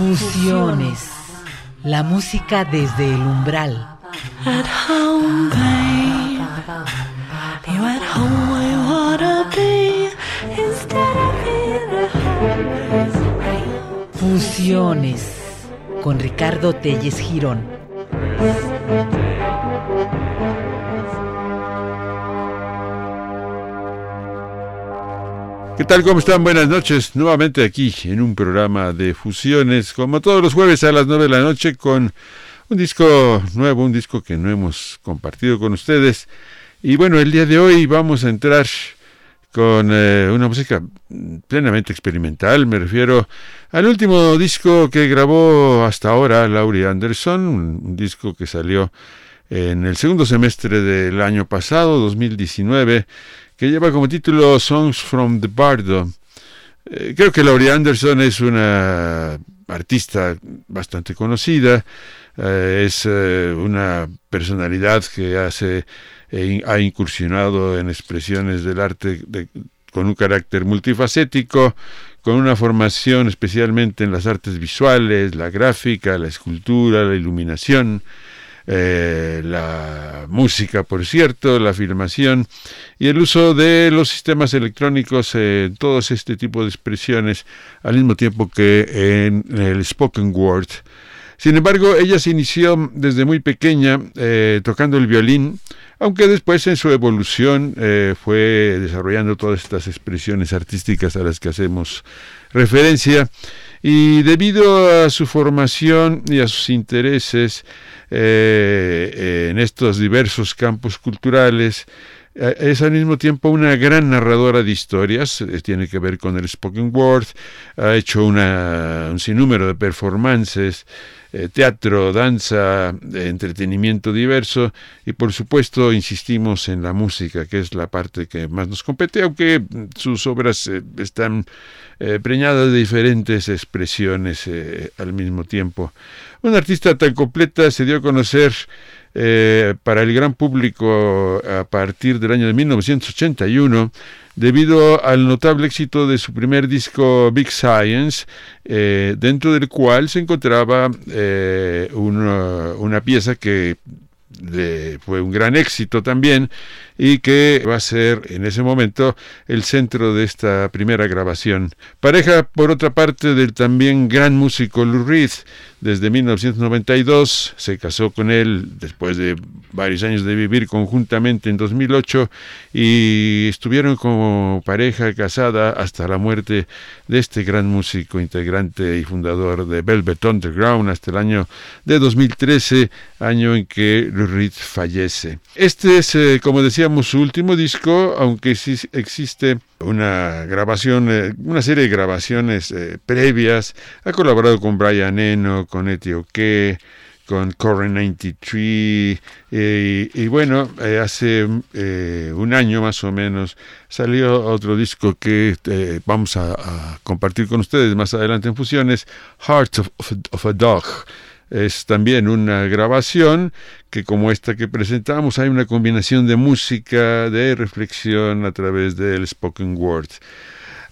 Fusiones. La música desde el umbral. At home, babe. You at home where you wanna be. Instead of in a home. Fusiones. Con Ricardo Telles Girón. ¿Qué tal? ¿Cómo están? Buenas noches. Nuevamente aquí en un programa de fusiones, como todos los jueves a las 9 de la noche, con un disco nuevo, un disco que no hemos compartido con ustedes. Y bueno, el día de hoy vamos a entrar con eh, una música plenamente experimental. Me refiero al último disco que grabó hasta ahora Laurie Anderson, un, disco que salió en el segundo semestre del año pasado, 2019 que lleva como título Songs from the Bardo. Eh, creo que Laurie Anderson es una artista bastante conocida, eh, es eh, una personalidad que hace, ha incursionado en expresiones del arte de, con un carácter multifacético, con una formación especialmente en las artes visuales, la gráfica, la escultura, la iluminación, eh, la música, por cierto, la filmación y el uso de los sistemas electrónicos en todos este tipo de expresiones, al mismo tiempo que en el spoken word. Sin embargo, ella se inició desde muy pequeña eh, tocando el violín, aunque después en su evolución eh, fue desarrollando todas estas expresiones artísticas a las que hacemos referencia. Y debido a su formación y a sus intereses eh, en estos diversos campos culturales, es al mismo tiempo una gran narradora de historias, eh, tiene que ver con el spoken word, ha hecho una, un sinnúmero de performances, eh, teatro, danza, entretenimiento diverso y por supuesto insistimos en la música, que es la parte que más nos compete, aunque sus obras están preñadas de diferentes expresiones al mismo tiempo. Una artista tan completa se dio a conocer eh, para el gran público a partir del año de 1981 debido al notable éxito de su primer disco Big Science, eh, dentro del cual se encontraba eh, una, una, pieza que fue un gran éxito también y que va a ser en ese momento el centro de esta primera grabación. Pareja, por otra parte, del también gran músico Lou Reed, desde 1992, se casó con él después de varios años de vivir conjuntamente en 2008 y estuvieron como pareja casada hasta la muerte de este gran músico, integrante y fundador de Velvet Underground hasta el año de 2013, año en que Lou Reed fallece. Este es, eh, como decíamos, su último disco, aunque sí existe una grabación, eh, una serie de grabaciones eh, previas, ha colaborado con Brian Eno, con Etioque, con Core 93 y bueno, hace un año más o menos salió otro disco que vamos a, compartir con ustedes más adelante en Fusiones, Heart of a Dog es también una grabación que como esta que presentamos hay una combinación de música, de reflexión a través del spoken word.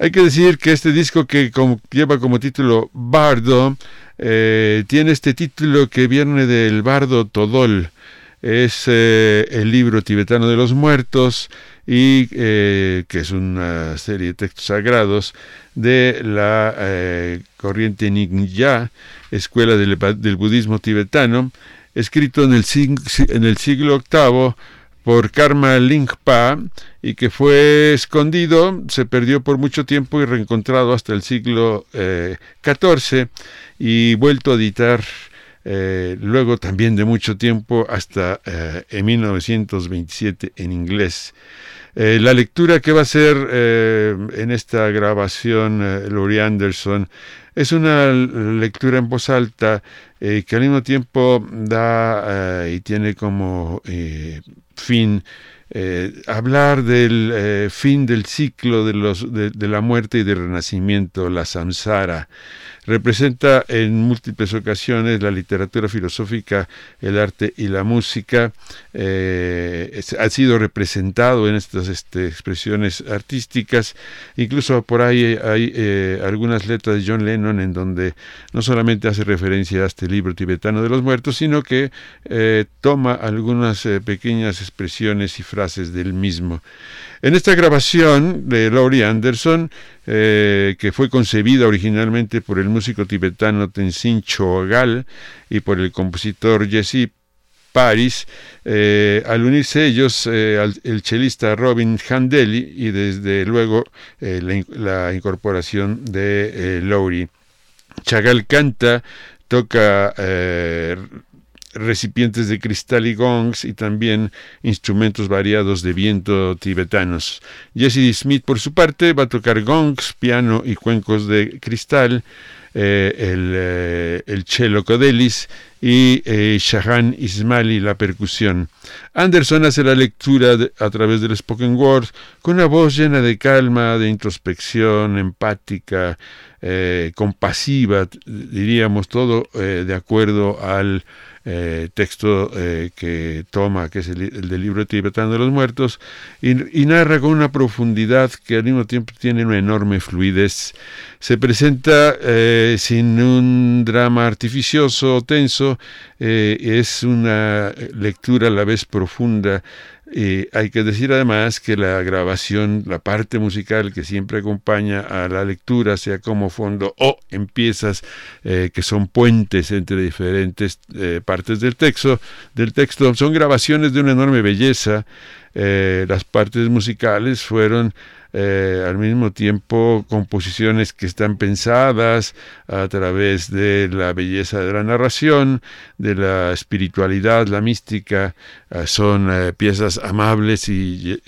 Hay que decir que este disco que lleva como título Bardo, eh, tiene este título que viene del Bardo Todol, es eh, el libro tibetano de los muertos y eh, que es una serie de textos sagrados de la corriente Nyingya, escuela del, budismo tibetano, escrito en el, en el siglo VIII por Karma Lingpa y que fue escondido, se perdió por mucho tiempo y reencontrado hasta el siglo XIV eh, y vuelto a editar eh, luego también de mucho tiempo hasta eh, en 1927 en inglés. La lectura que va a ser en esta grabación Laurie Anderson es una lectura en voz alta eh, que al mismo tiempo da eh, y tiene como eh, fin eh, hablar del eh, fin del ciclo de, los, de, la muerte y del renacimiento, la samsara representa en múltiples ocasiones la literatura filosófica, el arte y la música. Eh, ha sido representado en estas este, expresiones artísticas. Incluso por ahí hay eh, algunas letras de John Lennon en donde no solamente hace referencia a este libro tibetano de los muertos, sino que eh, toma algunas pequeñas expresiones y frases del mismo. En esta grabación de Laurie Anderson, eh, que fue concebida originalmente por el músico tibetano Tenzin Chogal y por el compositor Jesse Paris, eh, al unirse ellos eh, al, el chelista Robin Handeli y desde luego la, la, incorporación de Laurie. Chagal canta, toca recipientes de cristal y gongs y también instrumentos variados de viento tibetanos. Jesse Smith, por su parte, va a tocar gongs, piano y cuencos de cristal, eh, el, eh, el, cello Codelis y eh, Shahan Ismaili la percusión. Anderson hace la lectura a través del spoken word con una voz llena de calma, de introspección, empática, eh, compasiva, diríamos todo eh, de acuerdo al eh, texto que toma, que es el, el, del libro tibetano de los muertos, y, y, narra con una profundidad que al mismo tiempo tiene una enorme fluidez. Se presenta sin un drama artificioso o tenso, es una lectura a la vez profunda y hay que decir además que la grabación, la parte musical que siempre acompaña a la lectura, sea como fondo o en piezas eh, que son puentes entre diferentes eh, partes del texto, del texto, son grabaciones de una enorme belleza. Eh, las partes musicales fueron eh, al mismo tiempo composiciones que están pensadas a través de la belleza de la narración, de la espiritualidad, la mística, eh, son eh, piezas amables y,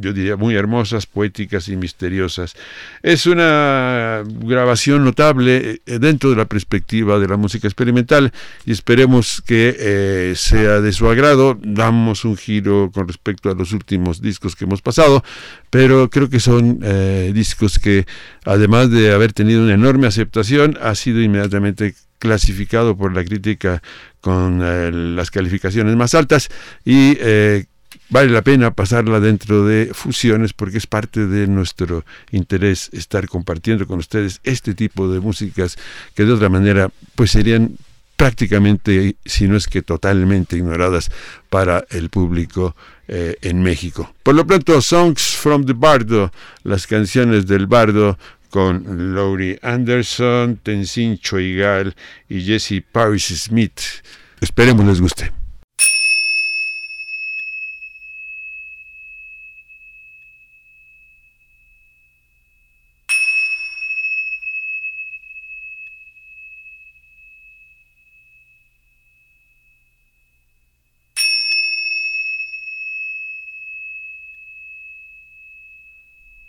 yo diría muy hermosas, poéticas y misteriosas. Es una grabación notable eh, dentro de la perspectiva de la música experimental y esperemos que eh, sea de su agrado. Damos un giro con respecto a los últimos discos que hemos pasado, pero creo que son eh, discos que, además de haber tenido una enorme aceptación, ha sido inmediatamente clasificado por la crítica con eh, las calificaciones más altas y eh, vale la pena pasarla dentro de fusiones porque es parte de nuestro interés estar compartiendo con ustedes este tipo de músicas que de otra manera pues serían prácticamente, si no es que totalmente ignoradas para el público eh, en México. Por lo pronto, Songs from the Bardo, las canciones del Bardo con Laurie Anderson, Tenzin Choigal y Jesse Paris Smith. Esperemos les guste.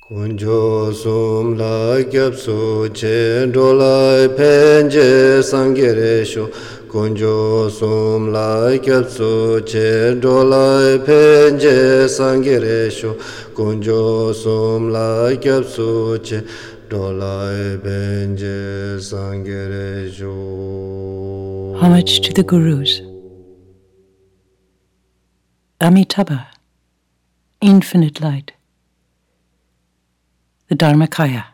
Kunjo sum la gyab su do pen je sum la gyab su do pen je sum la gyab su do pen je sho Homage to the Gurus. Amitabha, infinite light the Dharmakaya.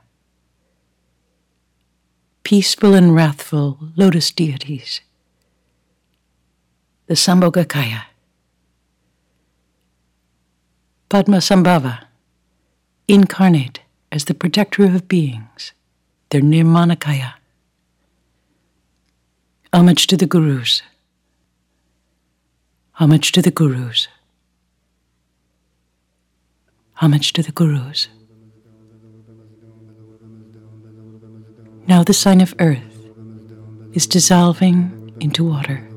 Peaceful and wrathful lotus deities, the Sambhogakaya. Padmasambhava, incarnate as the protector of beings, their Nirmanakaya. Homage to the Gurus. Homage to the Gurus. Homage to the Gurus. Now the sign of earth is dissolving into water,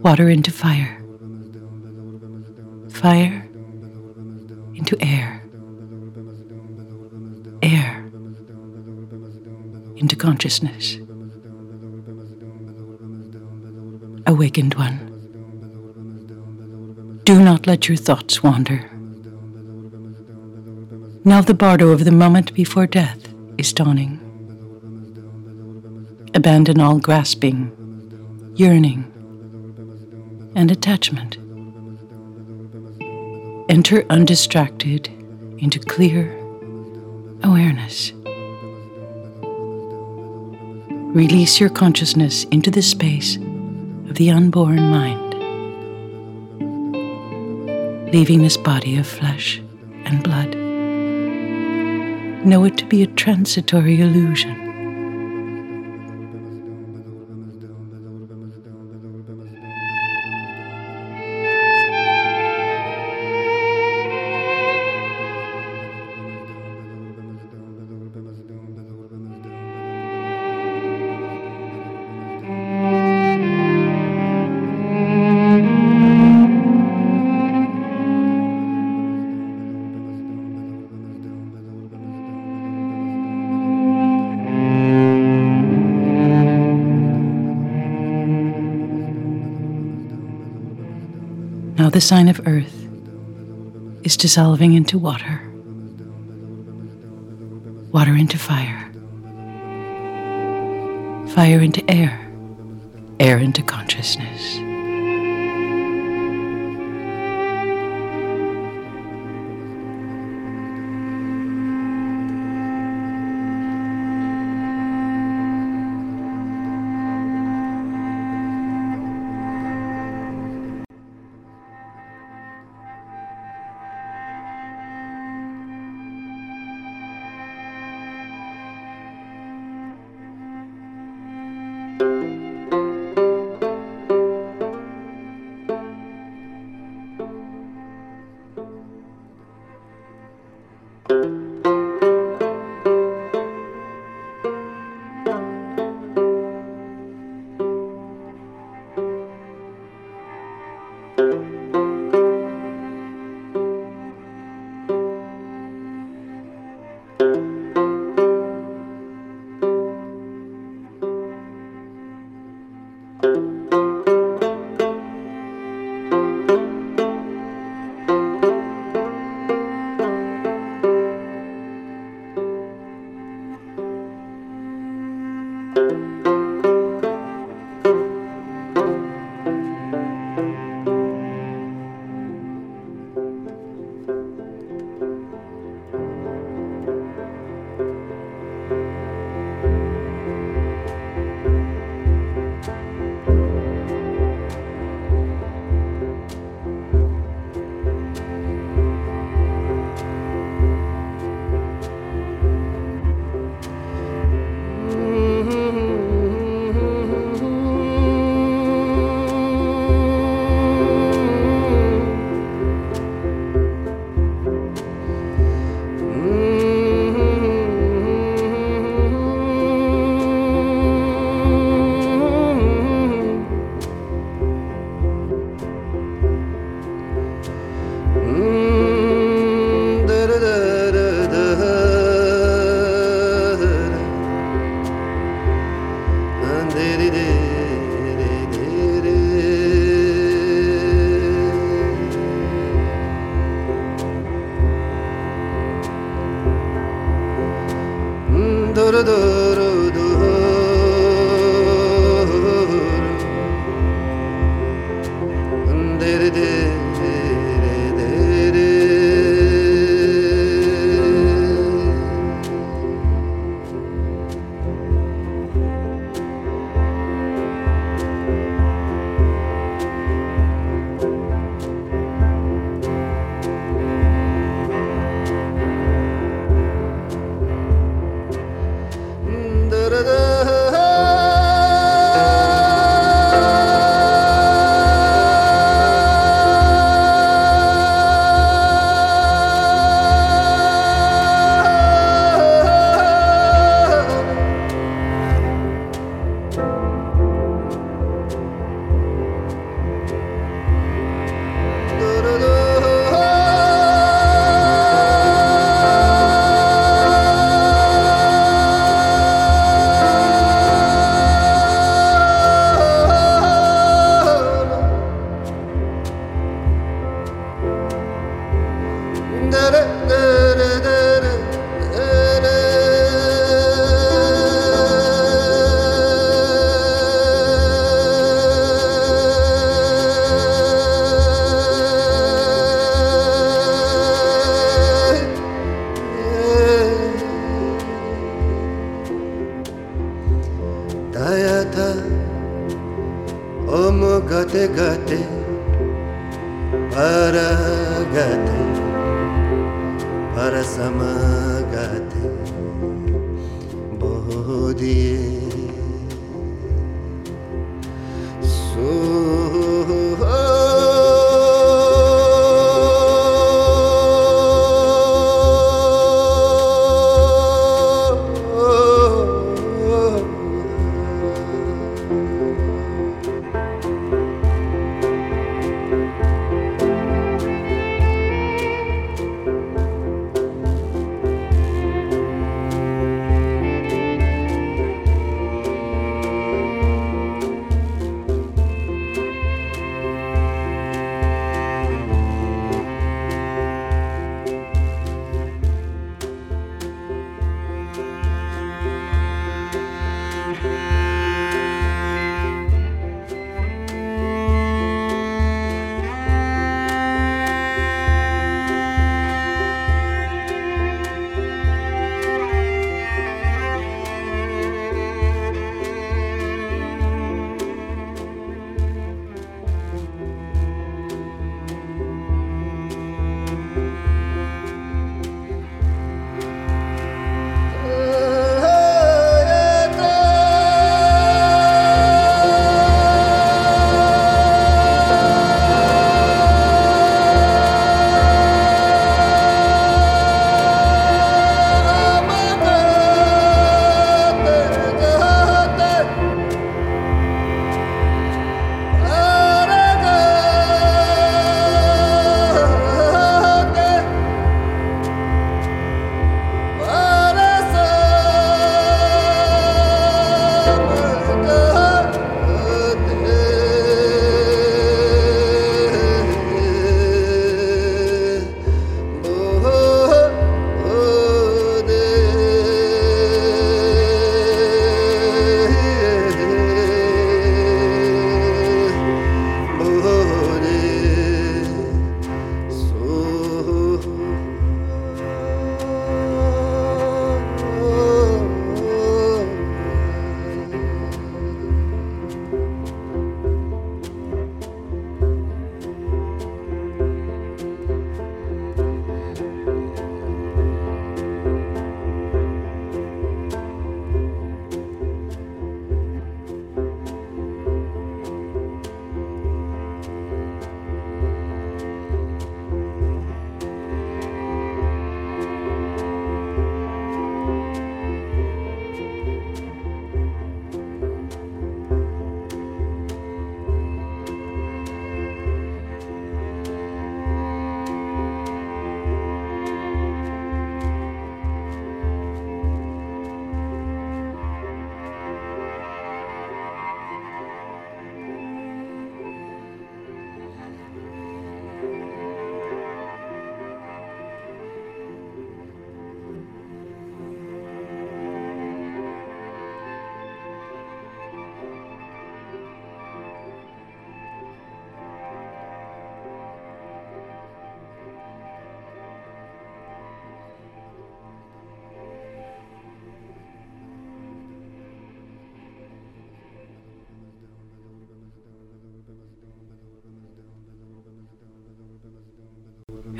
water into fire, fire into air, air into consciousness. Awakened one, do not let your thoughts wander. Now the bardo of the moment before death is dawning. Abandon all grasping, yearning, and attachment. Enter undistracted into clear awareness. Release your consciousness into the space of the unborn mind, leaving this body of flesh and blood. Know it to be a transitory illusion. Now the sign of earth is dissolving into water, water into fire, fire into air, air into consciousness.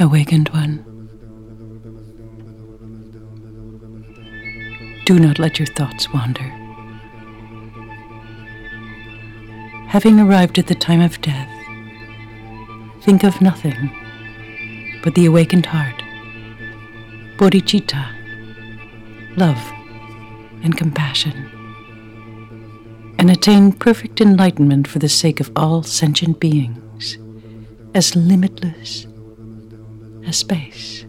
Awakened one. Do not let your thoughts wander. Having arrived at the time of death, think of nothing but the awakened heart, bodhicitta, love, and compassion, and attain perfect enlightenment for the sake of all sentient beings, as limitless as space.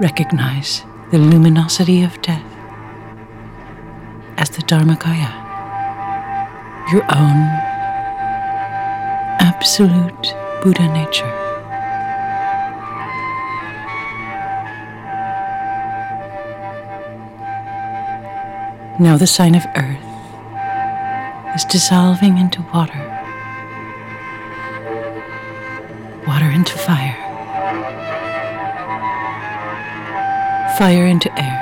Recognize the luminosity of death as the Dharmakaya, your own absolute Buddha nature. Now the sign of earth is dissolving into water. into fire, fire into air,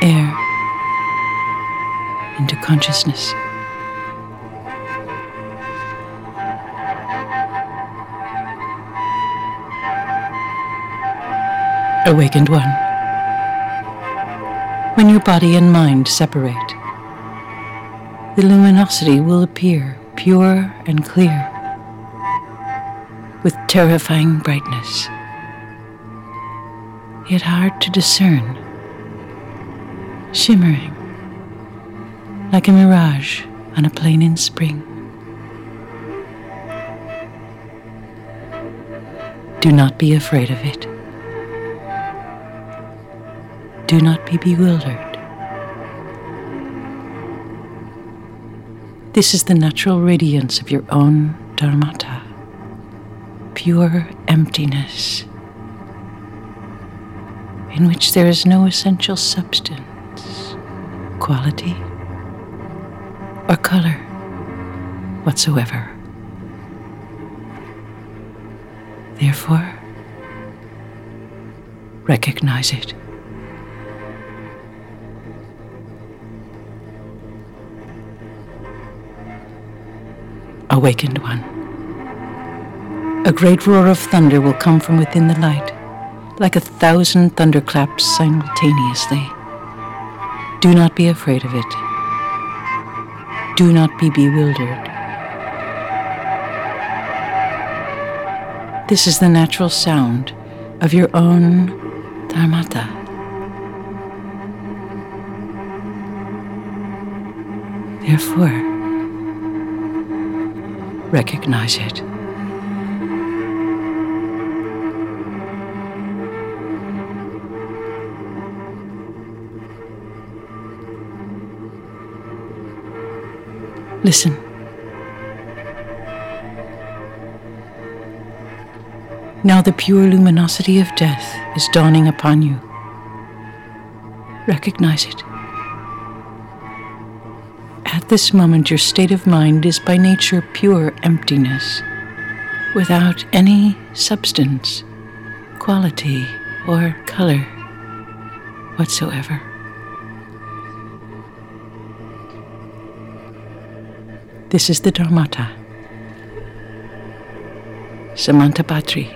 air into consciousness. Awakened One. When your body and mind separate, the luminosity will appear pure and clear with terrifying brightness, yet hard to discern, shimmering like a mirage on a plain in spring. Do not be afraid of it. Do not be bewildered. This is the natural radiance of your own dharmata, pure emptiness, in which there is no essential substance, quality, or color whatsoever. Therefore, recognize it. Awakened one. A great roar of thunder will come from within the light, like a thousand thunderclaps simultaneously. Do not be afraid of it. Do not be bewildered. This is the natural sound of your own dharmata. Therefore, recognize it. Listen. Now the pure luminosity of death is dawning upon you. Recognize it. This moment, your state of mind is by nature pure emptiness, without any substance, quality, or color whatsoever. This is the Dharmata. Samantabhadri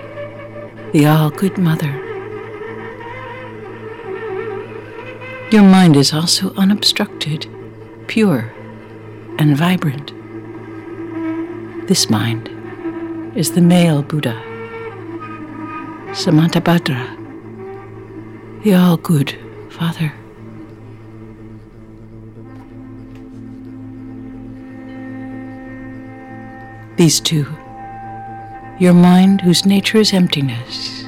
the All Good Mother. Your mind is also unobstructed, pure, and vibrant. This mind is the male Buddha, Samantabhadra, the All Good Father. These two your mind whose nature is emptiness,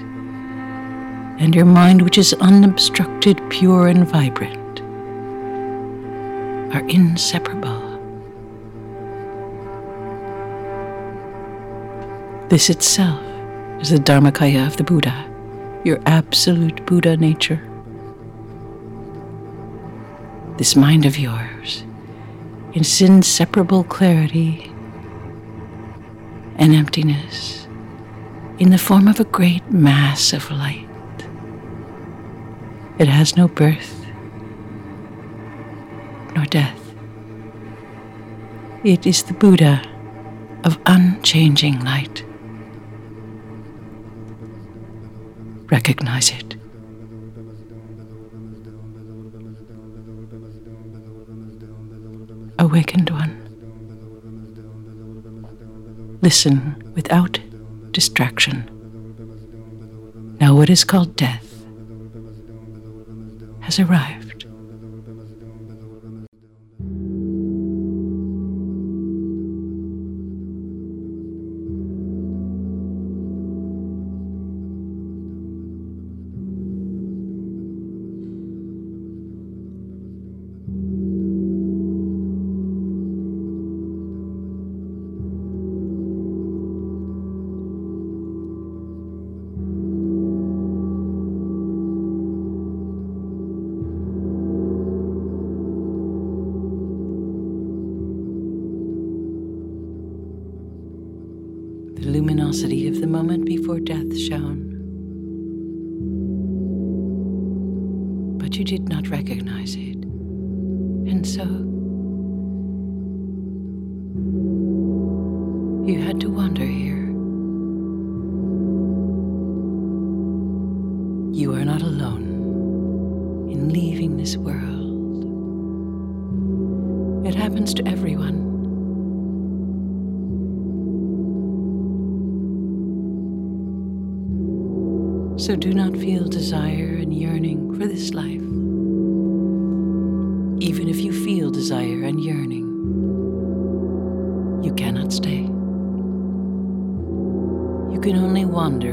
and your mind which is unobstructed, pure, and vibrant, are inseparable. This itself is the Dharmakaya of the Buddha, your absolute Buddha nature. This mind of yours, in inseparable clarity and emptiness in the form of a great mass of light. It has no birth nor death. It is the Buddha of unchanging light. Recognize it. Awakened one. Listen without distraction. Now, what is called death has arrived.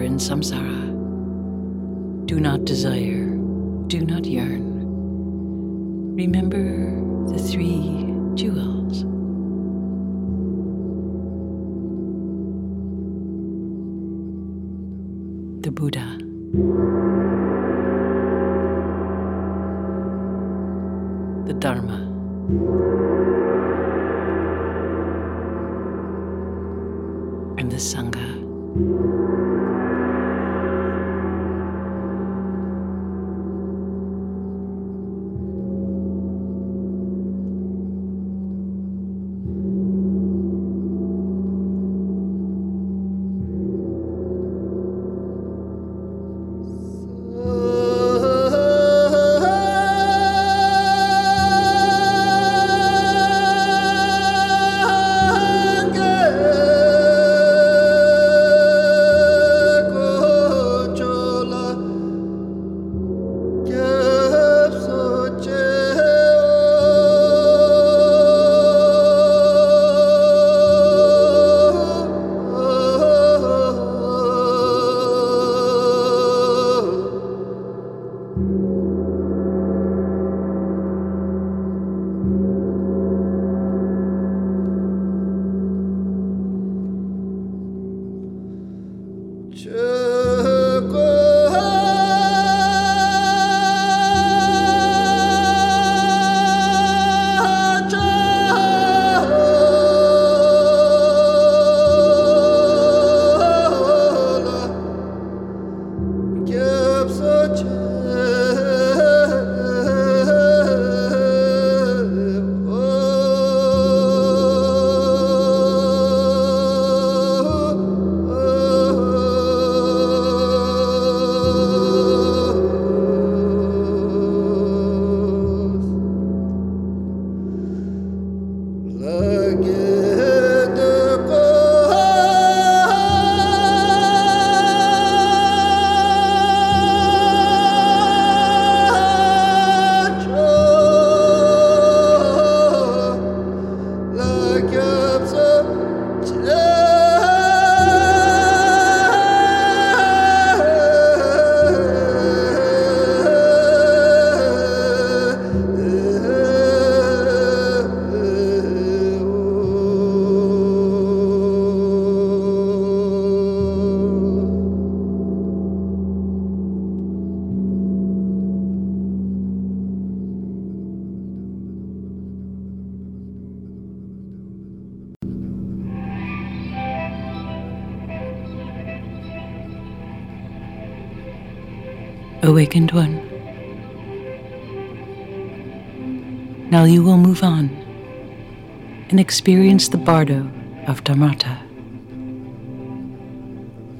In samsara. Do not desire, do not yearn. Remember the three jewels. The Buddha. The Dharma. And the Sangha. Now you will move on and experience the bardo of Dharmata.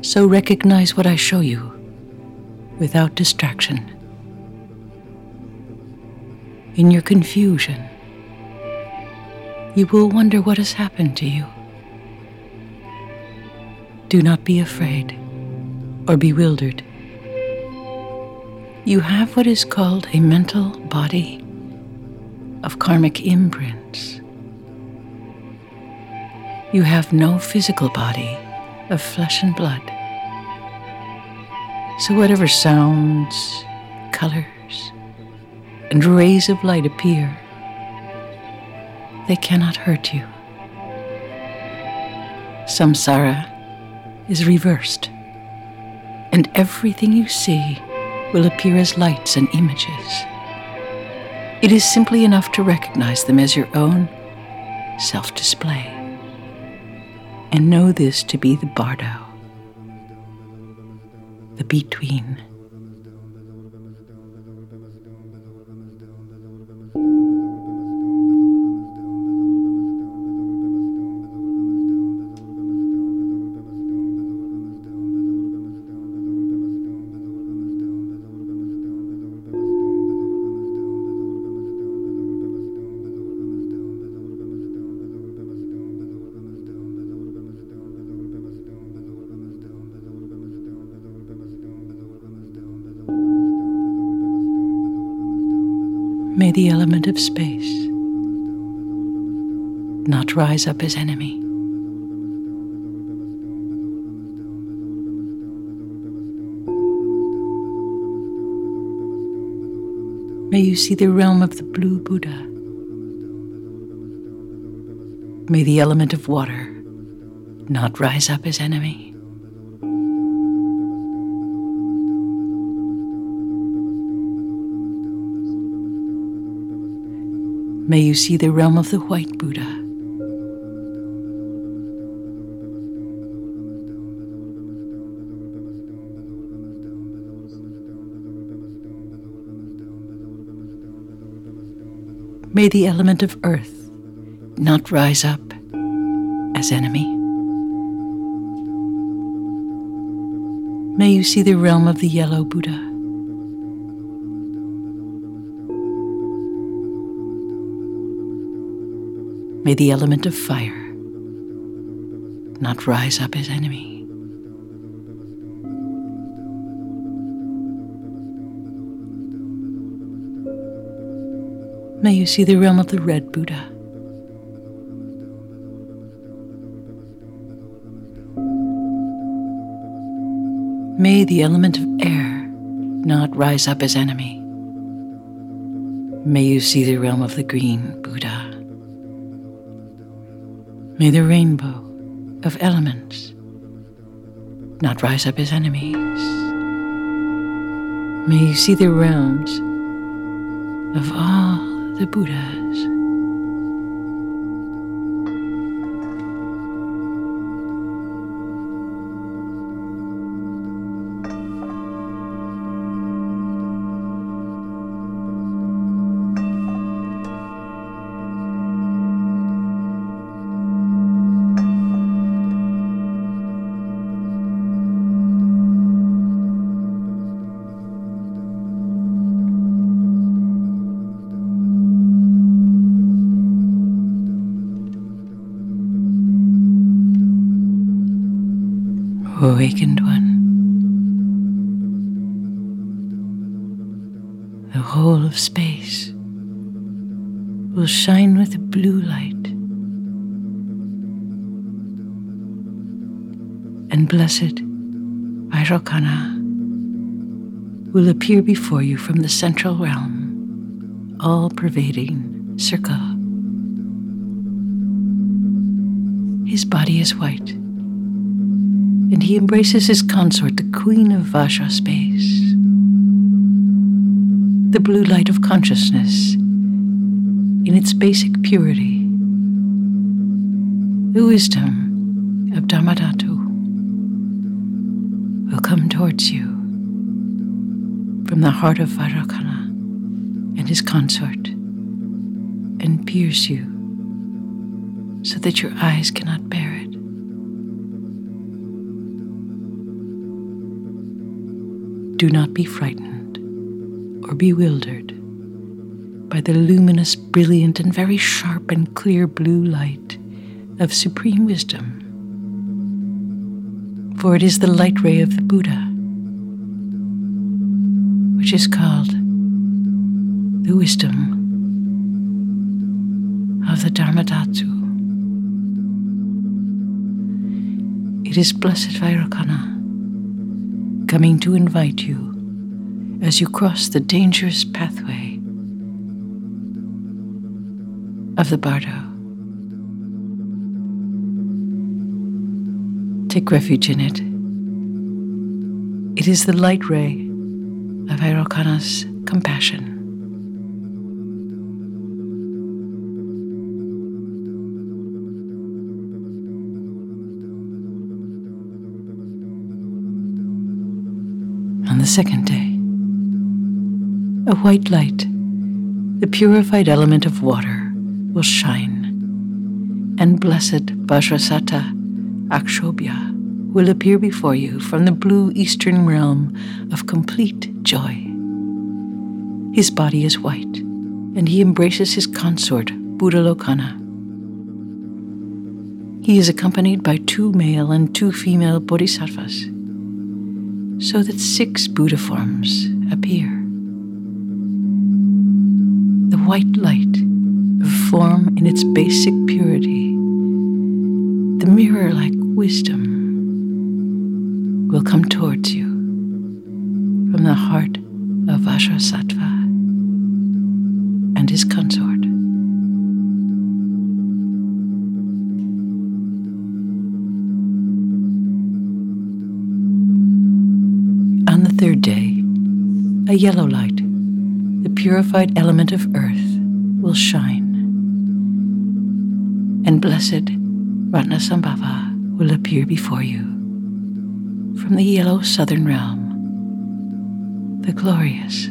So recognize what I show you without distraction. In your confusion, you will wonder what has happened to you. Do not be afraid or bewildered you have what is called a mental body of karmic imprints. You have no physical body of flesh and blood. So, whatever sounds, colors, and rays of light appear, they cannot hurt you. Samsara is reversed, and everything you see will appear as lights and images. It is simply enough to recognize them as your own self display and know this to be the bardo, the between. Space not rise up as enemy. May you see the realm of the blue Buddha. May the element of water not rise up as enemy. May you see the realm of the white Buddha. May the element of earth not rise up as enemy. May you see the realm of the yellow Buddha. May the element of fire not rise up as enemy. May you see the realm of the red Buddha. May the element of air not rise up as enemy. May you see the realm of the green Buddha. May the rainbow of elements not rise up as enemies. May you see the realms of all the Buddhas. Awakened one. The whole of space will shine with a blue light. And blessed Vairocana will appear before you from the central realm, all pervading circle. His body is white and he embraces his consort, the Queen of Vajra space. The blue light of consciousness in its basic purity. The wisdom of Dharmadhatu will come towards you from the heart of Vairocana and his consort and pierce you so that your eyes cannot bear it. Do not be frightened or bewildered by the luminous, brilliant, and very sharp and clear blue light of supreme wisdom. For it is the light ray of the Buddha, which is called the wisdom of the Dharmadhatu. It is Blessed Vairocana coming to invite you as you cross the dangerous pathway of the Bardo. Take refuge in it. It is the light ray of Vairocana's compassion. On the second day, a white light, the purified element of water, will shine, and blessed Vajrasattva Akshobhya will appear before you from the blue eastern realm of complete joy. His body is white, and he embraces his consort, Buddhalokana. He is accompanied by two male and two female bodhisattvas so that six Buddha forms appear. the white light of form in its basic purity, the mirror like wisdom, will come towards you from the heart of Vajrasattva and his consort. Third day, a yellow light, the purified element of earth, will shine. And blessed Ratnasambhava will appear before you from the yellow southern realm, the glorious.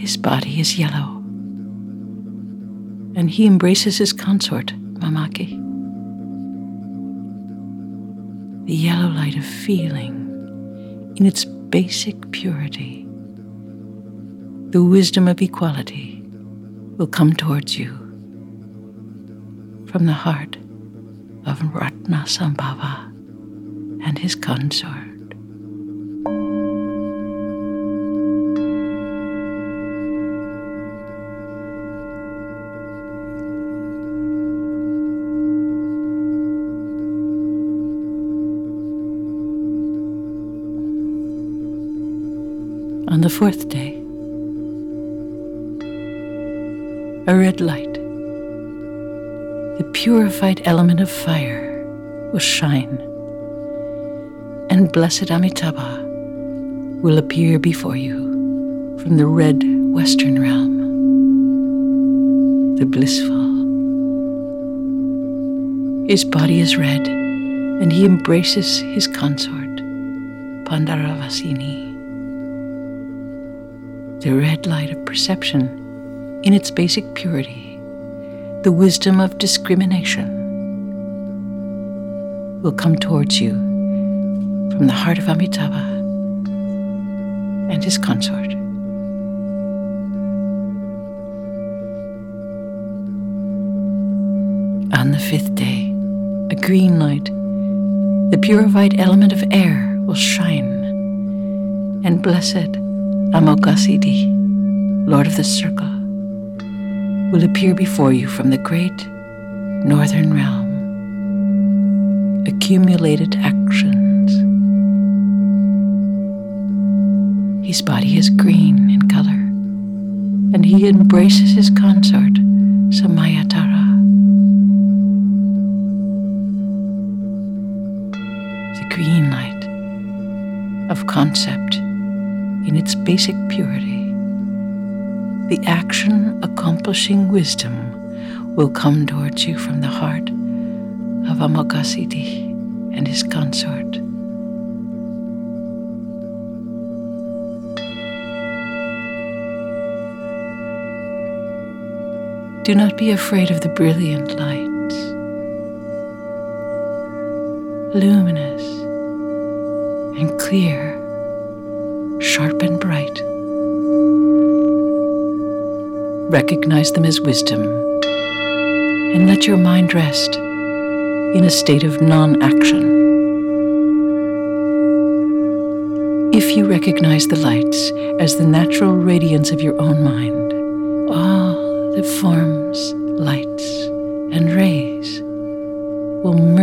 His body is yellow, and he embraces his consort, Mamaki. The yellow light of feeling in its basic purity, the wisdom of equality will come towards you from the heart of Ratnasambhava and his consort. On the fourth day, a red light, the purified element of fire, will shine, and blessed Amitabha will appear before you from the red western realm, the blissful. His body is red, and he embraces his consort, Pandaravasini the red light of perception in its basic purity, the wisdom of discrimination, will come towards you from the heart of Amitabha and his consort. On the fifth day, a green light, the purified element of air, will shine, and blessed Amoghasiddhi, Lord of the Circle, will appear before you from the great northern realm. Accumulated actions. His body is green in color, and he embraces his consort, Samayatara. The green light of concept in its basic purity, the action accomplishing wisdom will come towards you from the heart of Amoghasiddhi and his consort. Do not be afraid of the brilliant lights, luminous and clear sharp and bright. Recognize them as wisdom and let your mind rest in a state of non action. If you recognize the lights as the natural radiance of your own mind, all the forms, lights, and rays will merge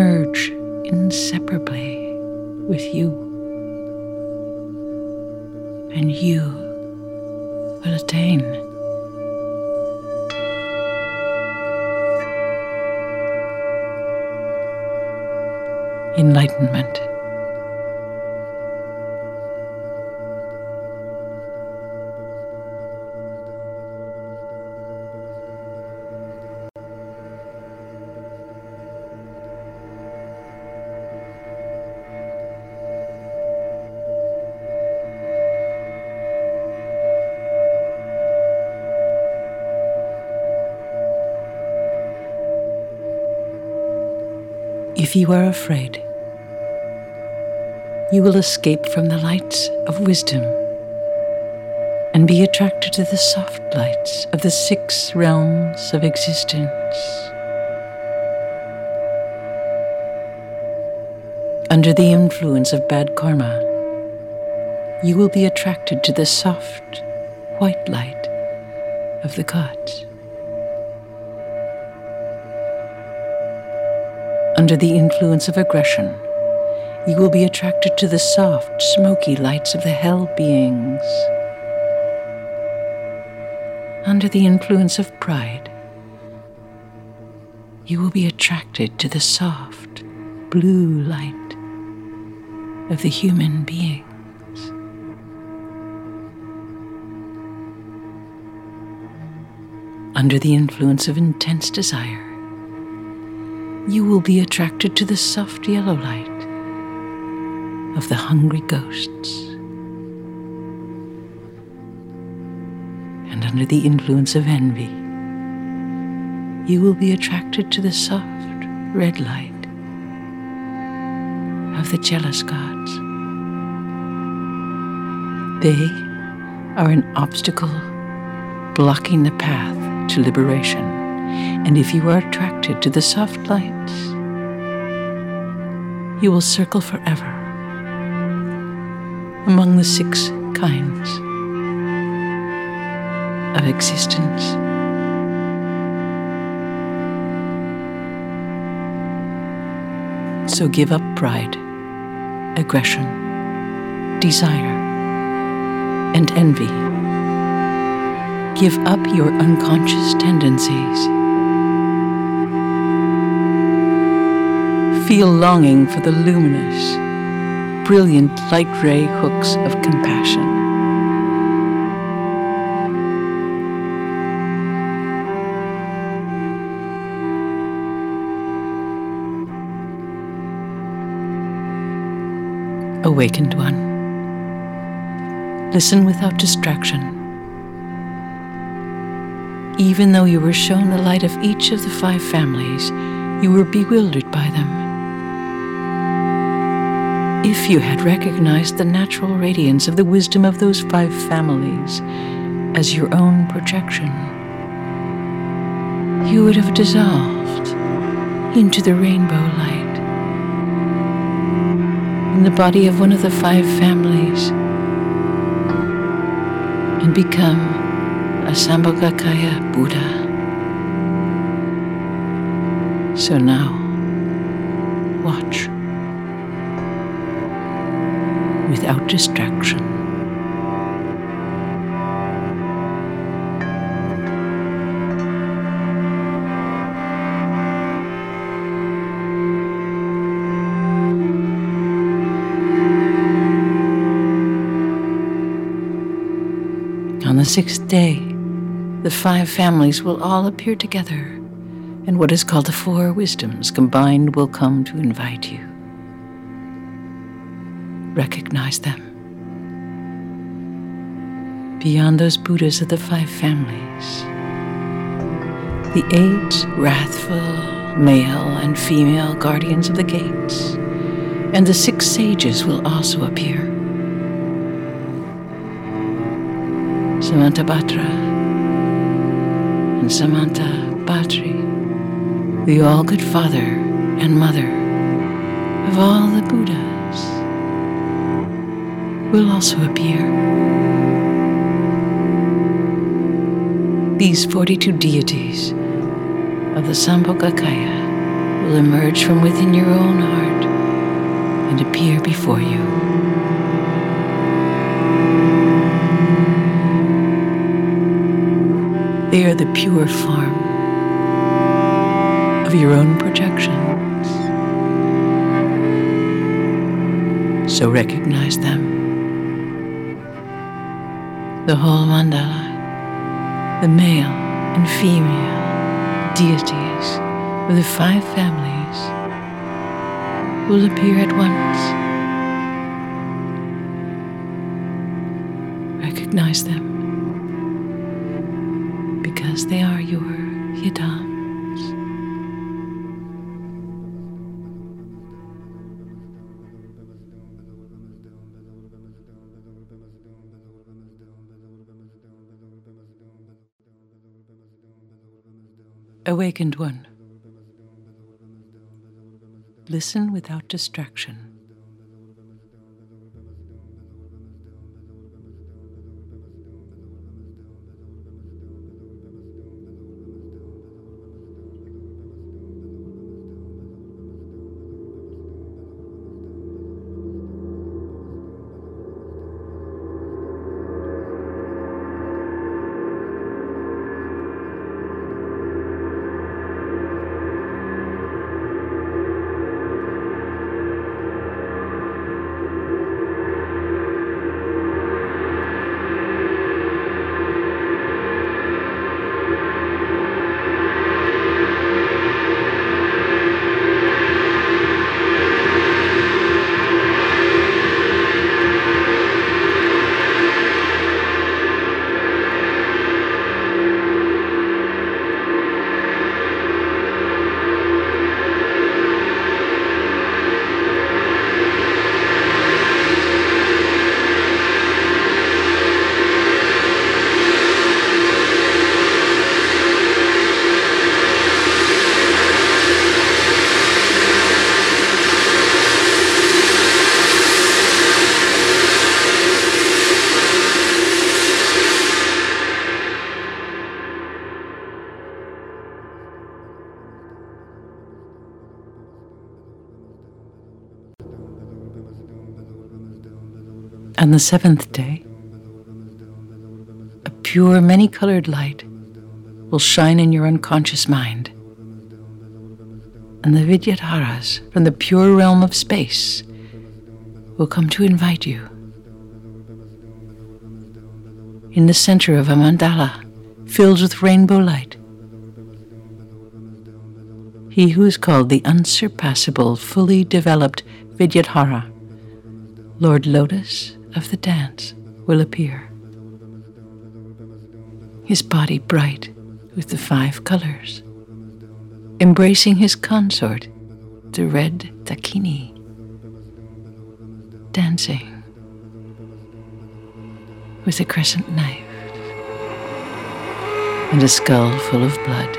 If you are afraid, you will escape from the lights of wisdom and be attracted to the soft lights of the six realms of existence. Under the influence of bad karma, you will be attracted to the soft, white light of the gods. Under the influence of aggression, you will be attracted to the soft, smoky lights of the hell beings. Under the influence of pride, you will be attracted to the soft, blue light of the human beings. Under the influence of intense desire, you will be attracted to the soft yellow light of the hungry ghosts. And under the influence of envy, you will be attracted to the soft red light of the jealous gods. They are an obstacle blocking the path to liberation. And if you are attracted to the soft lights, you will circle forever among the six kinds of existence. So give up pride, aggression, desire, and envy. Give up your unconscious tendencies. Feel longing for the luminous, brilliant light ray hooks of compassion. Awakened One. Listen without distraction. Even though you were shown the light of each of the five families, you were bewildered by them. If you had recognized the natural radiance of the wisdom of those five families as your own projection, you would have dissolved into the rainbow light in the body of one of the five families and become a Sambhogakaya Buddha. So now, watch without distraction. On the sixth day, the five families will all appear together, and what is called the four wisdoms combined will come to invite you. Recognize them. Beyond those Buddhas of the five families, the eight wrathful male and female guardians of the gates, and the six sages will also appear. Samantabhadra and Samanta Bhatri, the all good father and mother of all the Buddhas, will also appear. These 42 deities of the Sambhogakaya will emerge from within your own heart and appear before you. They are the pure form of your own projections. So recognize them. The whole mandala, the male and female deities of the five families will appear at once. Recognize them because they are your yidams. Awakened One. Listen without distraction. And the seventh day, a pure, many colored light will shine in your unconscious mind. And the Vidyadharas from the pure realm of space will come to invite you. In the center of a mandala filled with rainbow light, he who is called the unsurpassable, fully developed Vidyadhara, Lord Lotus of the dance, will appear. His body bright with the five colors, embracing his consort, the red Dakini, dancing with a crescent knife and a skull full of blood,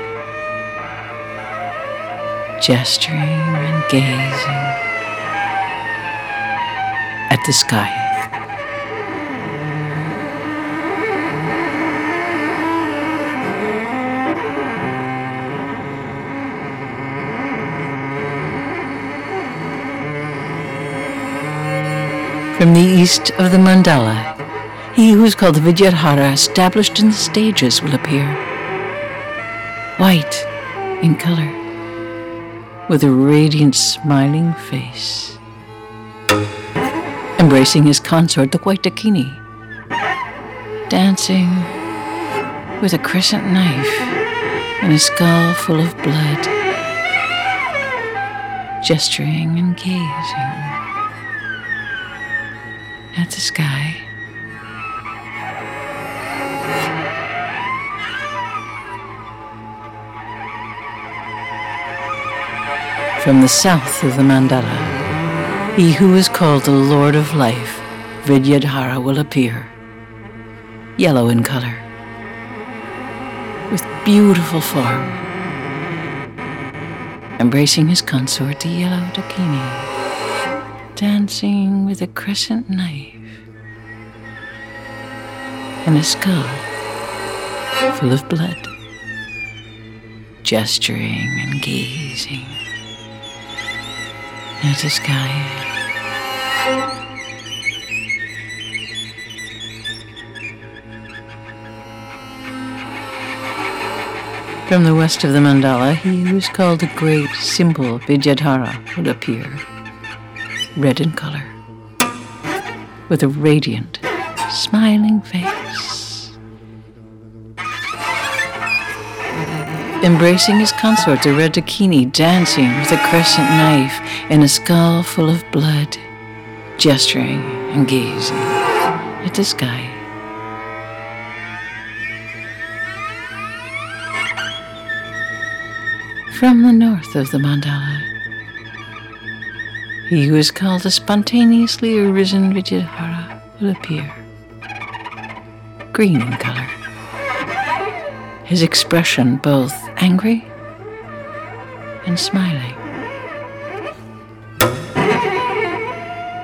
gesturing and gazing at the sky. From the east of the mandala, he who is called the Vidyadhara, established in the stages, will appear. White in color, with a radiant, smiling face. Embracing his consort, the white Dakini, dancing with a crescent knife and a skull full of blood, gesturing and gazing at the sky. From the south of the mandala, he who is called the Lord of Life, Vidyadhara, will appear, yellow in color, with beautiful form, embracing his consort, the yellow Dakini, dancing with a crescent knife and a skull full of blood, gesturing and gazing at the sky. From the west of the mandala, he is called the great simple Vidyadhara would appear, red in color, with a radiant, smiling face. Embracing his consort, the red Dakini, dancing with a crescent knife and a skull full of blood, gesturing and gazing at the sky. From the north of the mandala, he who is called the spontaneously arisen Vidyadhara will appear, green in color. His expression both angry and smiling.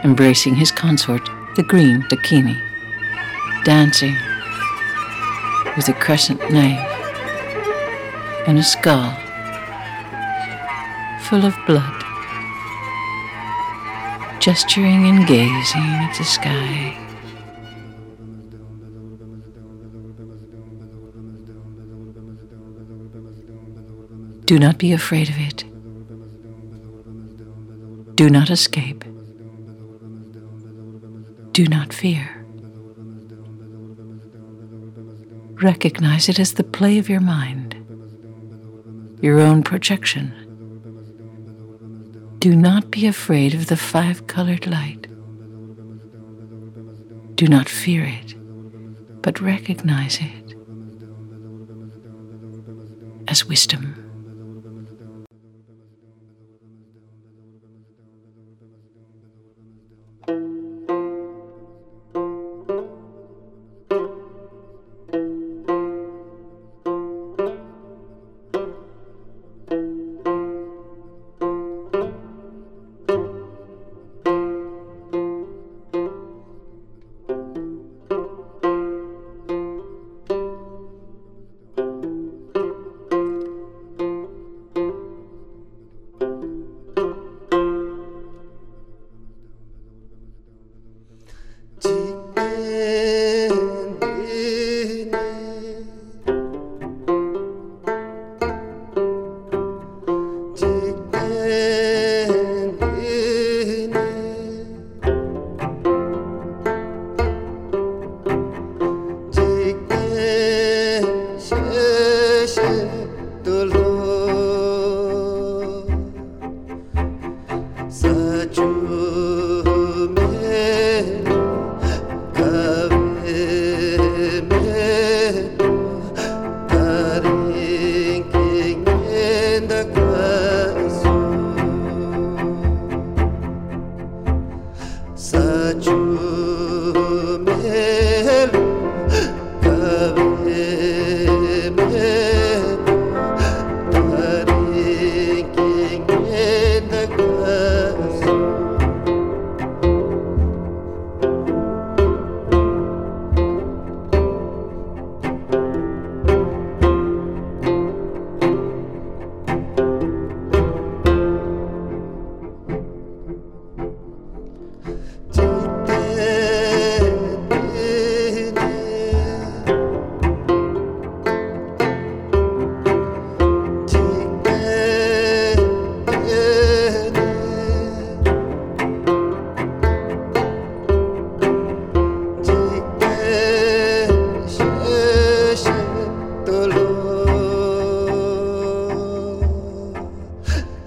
Embracing his consort, the green Dakini, dancing with a crescent knife and a skull full of blood, gesturing and gazing at the sky. Do not be afraid of it. Do not escape. Do not fear. Recognize it as the play of your mind, your own projection. Do not be afraid of the five colored light. Do not fear it, but recognize it as wisdom.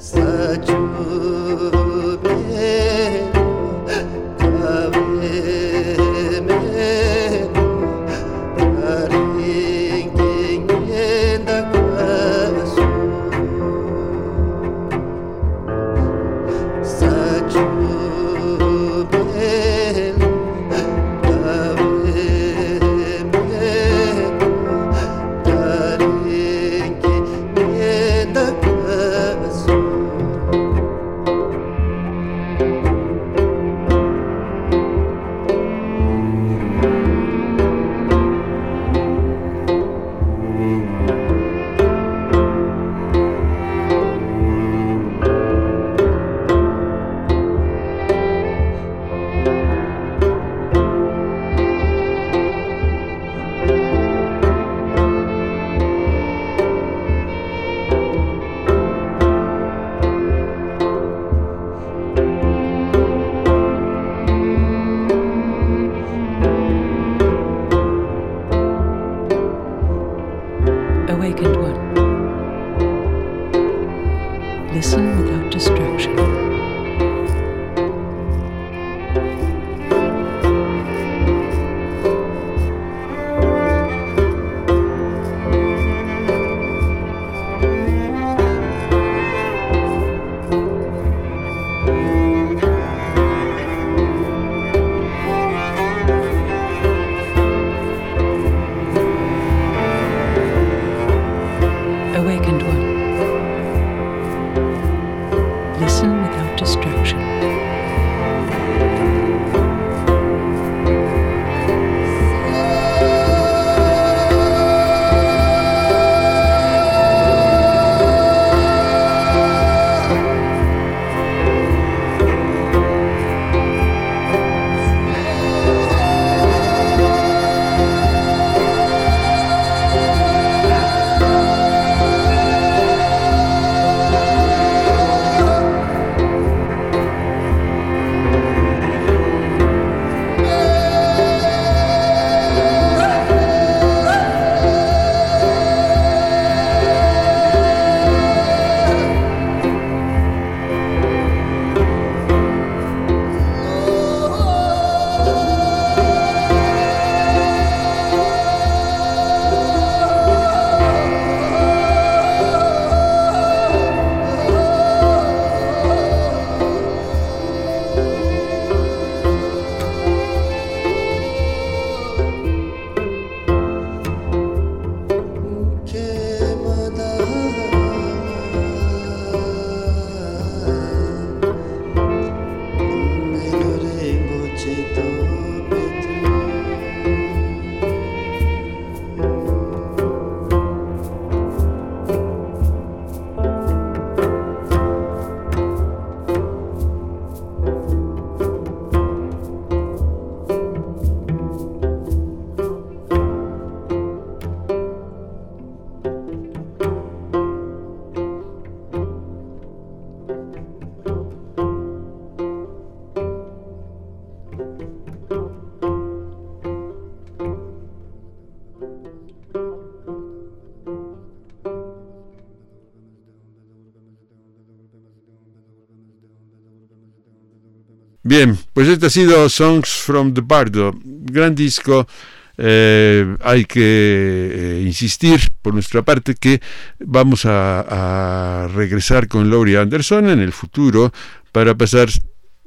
sachu be Bien, pues este ha sido Songs from the Bardo, gran disco. Eh, hay que eh, insistir por nuestra parte que vamos a, a regresar con Laurie Anderson en el futuro para pasar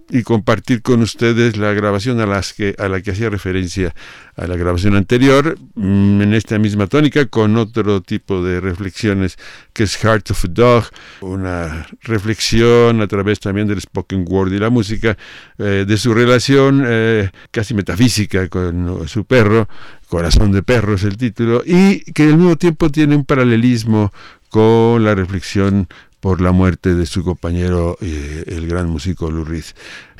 y compartir con ustedes la grabación a, las que, a la que hacía referencia a la grabación anterior, mm, en esta misma tónica, con otro tipo de reflexiones que es Heart of a Dog, una reflexión a través también del spoken word y la música, eh, de su relación eh, casi metafísica con su perro, Corazón de Perro es el título, y que al mismo tiempo tiene un paralelismo con la reflexión por la muerte de su compañero, eh, el gran músico Lou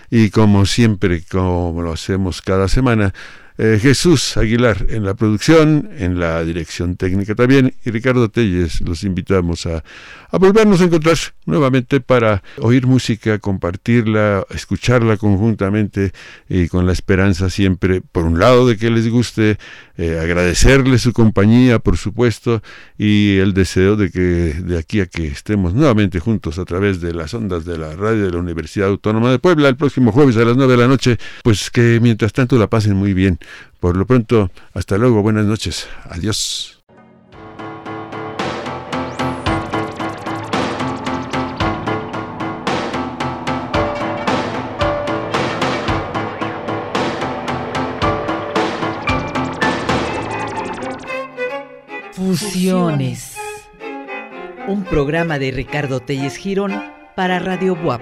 Y como siempre, como lo hacemos cada semana, eh, Jesús Aguilar en la producción, en la dirección técnica también, y Ricardo Telles, los invitamos a, a volvernos a encontrar nuevamente para oír música, compartirla, escucharla conjuntamente y con la esperanza siempre, por un lado, de que les guste, eh, agradecerles su compañía, por supuesto, y el deseo de que de aquí a que estemos nuevamente juntos a través de las ondas de la radio de la Universidad Autónoma de Puebla el próximo jueves a las 9 de la noche, pues que mientras tanto la pasen muy bien. Por lo pronto, hasta luego, buenas noches, adiós. Fusiones. Un programa de Ricardo Telles Girón para Radio Buap.